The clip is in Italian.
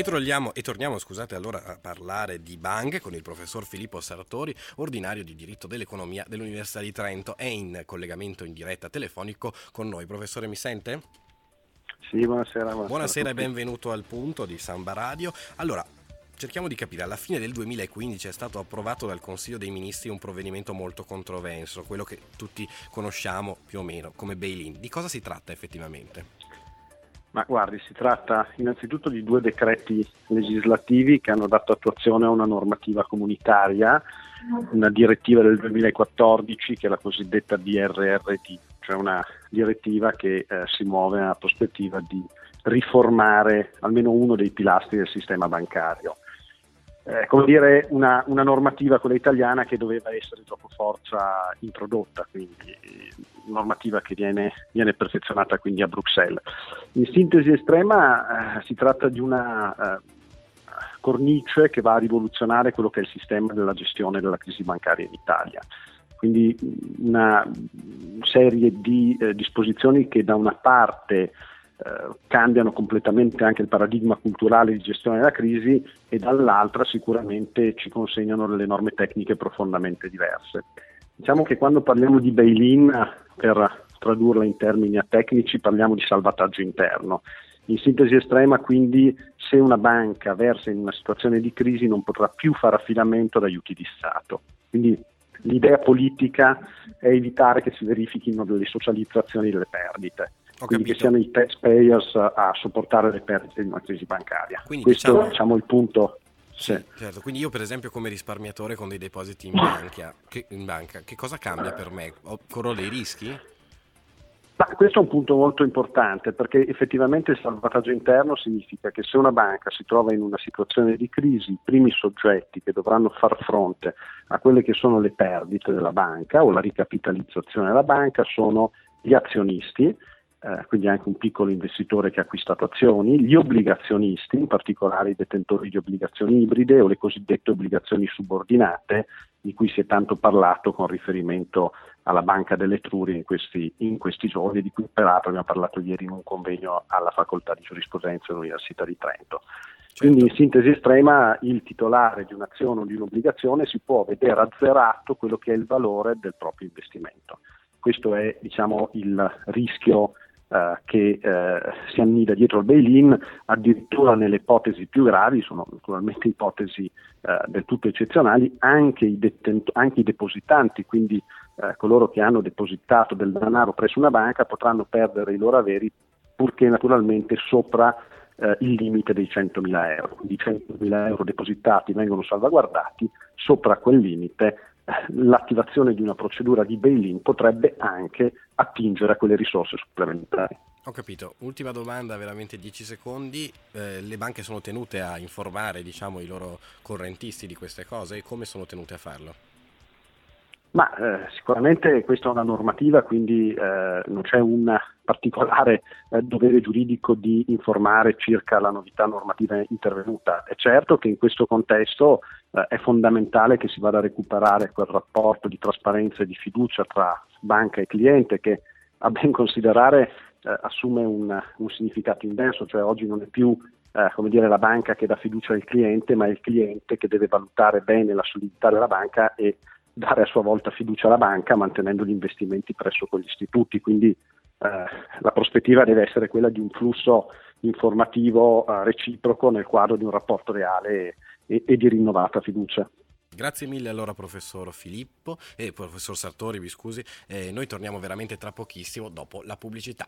E, torniamo, e torniamo scusate, allora a parlare di banche con il professor Filippo Sartori, ordinario di diritto dell'economia dell'Università di Trento. È in collegamento in diretta telefonico con noi. Professore, mi sente? Sì, buonasera. Buonasera, buonasera e benvenuto al punto di Samba Radio. Allora, cerchiamo di capire, alla fine del 2015 è stato approvato dal Consiglio dei Ministri un provvedimento molto controverso, quello che tutti conosciamo più o meno come bail-in. Di cosa si tratta effettivamente? Ma guardi, si tratta innanzitutto di due decreti legislativi che hanno dato attuazione a una normativa comunitaria, una direttiva del 2014 che è la cosiddetta DRRT, cioè una direttiva che eh, si muove nella prospettiva di riformare almeno uno dei pilastri del sistema bancario eh, come dire, una, una, normativa, quella italiana, che doveva essere gioco forza introdotta, quindi normativa che viene, viene perfezionata quindi a Bruxelles. In sintesi estrema eh, si tratta di una eh, cornice che va a rivoluzionare quello che è il sistema della gestione della crisi bancaria in Italia. Quindi una serie di eh, disposizioni che da una parte eh, cambiano completamente anche il paradigma culturale di gestione della crisi e dall'altra sicuramente ci consegnano delle norme tecniche profondamente diverse. Diciamo che quando parliamo di bail-in, per tradurla in termini tecnici, parliamo di salvataggio interno. In sintesi estrema, quindi, se una banca versa in una situazione di crisi non potrà più fare affidamento ad aiuti di Stato. Quindi l'idea politica è evitare che si verifichino delle socializzazioni delle perdite. Quindi che siano i taxpayers a sopportare le perdite di una crisi bancaria. Quindi, Questo diciamo... diciamo il punto sì. Certo, quindi io per esempio come risparmiatore con dei depositi in banca, che, in banca, che cosa cambia per me? Corro dei rischi? Ma questo è un punto molto importante perché effettivamente il salvataggio interno significa che se una banca si trova in una situazione di crisi, i primi soggetti che dovranno far fronte a quelle che sono le perdite della banca o la ricapitalizzazione della banca sono gli azionisti eh, quindi anche un piccolo investitore che ha acquistato azioni, gli obbligazionisti, in particolare i detentori di obbligazioni ibride o le cosiddette obbligazioni subordinate, di cui si è tanto parlato con riferimento alla Banca dell'Etruria in questi, in questi giorni, di cui peraltro abbiamo parlato ieri in un convegno alla Facoltà di Giurisprudenza dell'Università di Trento. Certo. Quindi in sintesi estrema il titolare di un'azione o di un'obbligazione si può vedere azzerato quello che è il valore del proprio investimento. Questo è diciamo, il rischio eh, che eh, si annida dietro il bail-in, addirittura nelle ipotesi più gravi, sono naturalmente ipotesi eh, del tutto eccezionali, anche i, detent- anche i depositanti, quindi eh, coloro che hanno depositato del denaro presso una banca potranno perdere i loro averi purché naturalmente sopra eh, il limite dei 100.000 euro. I 100.000 euro depositati vengono salvaguardati, sopra quel limite l'attivazione di una procedura di bail-in potrebbe anche attingere a quelle risorse supplementari. Ho capito. Ultima domanda, veramente 10 secondi. Eh, le banche sono tenute a informare diciamo, i loro correntisti di queste cose e come sono tenute a farlo? Ma eh, sicuramente questa è una normativa, quindi eh, non c'è un particolare eh, dovere giuridico di informare circa la novità normativa intervenuta. È certo che in questo contesto eh, è fondamentale che si vada a recuperare quel rapporto di trasparenza e di fiducia tra banca e cliente che a ben considerare eh, assume un, un, significato inverso, cioè oggi non è più eh, come dire, la banca che dà fiducia al cliente, ma è il cliente che deve valutare bene la solidità della banca e dare a sua volta fiducia alla banca mantenendo gli investimenti presso quegli istituti. Quindi eh, la prospettiva deve essere quella di un flusso informativo eh, reciproco nel quadro di un rapporto reale e, e di rinnovata fiducia. Grazie mille allora professor Filippo e eh, professor Sartori, vi scusi, eh, noi torniamo veramente tra pochissimo dopo la pubblicità.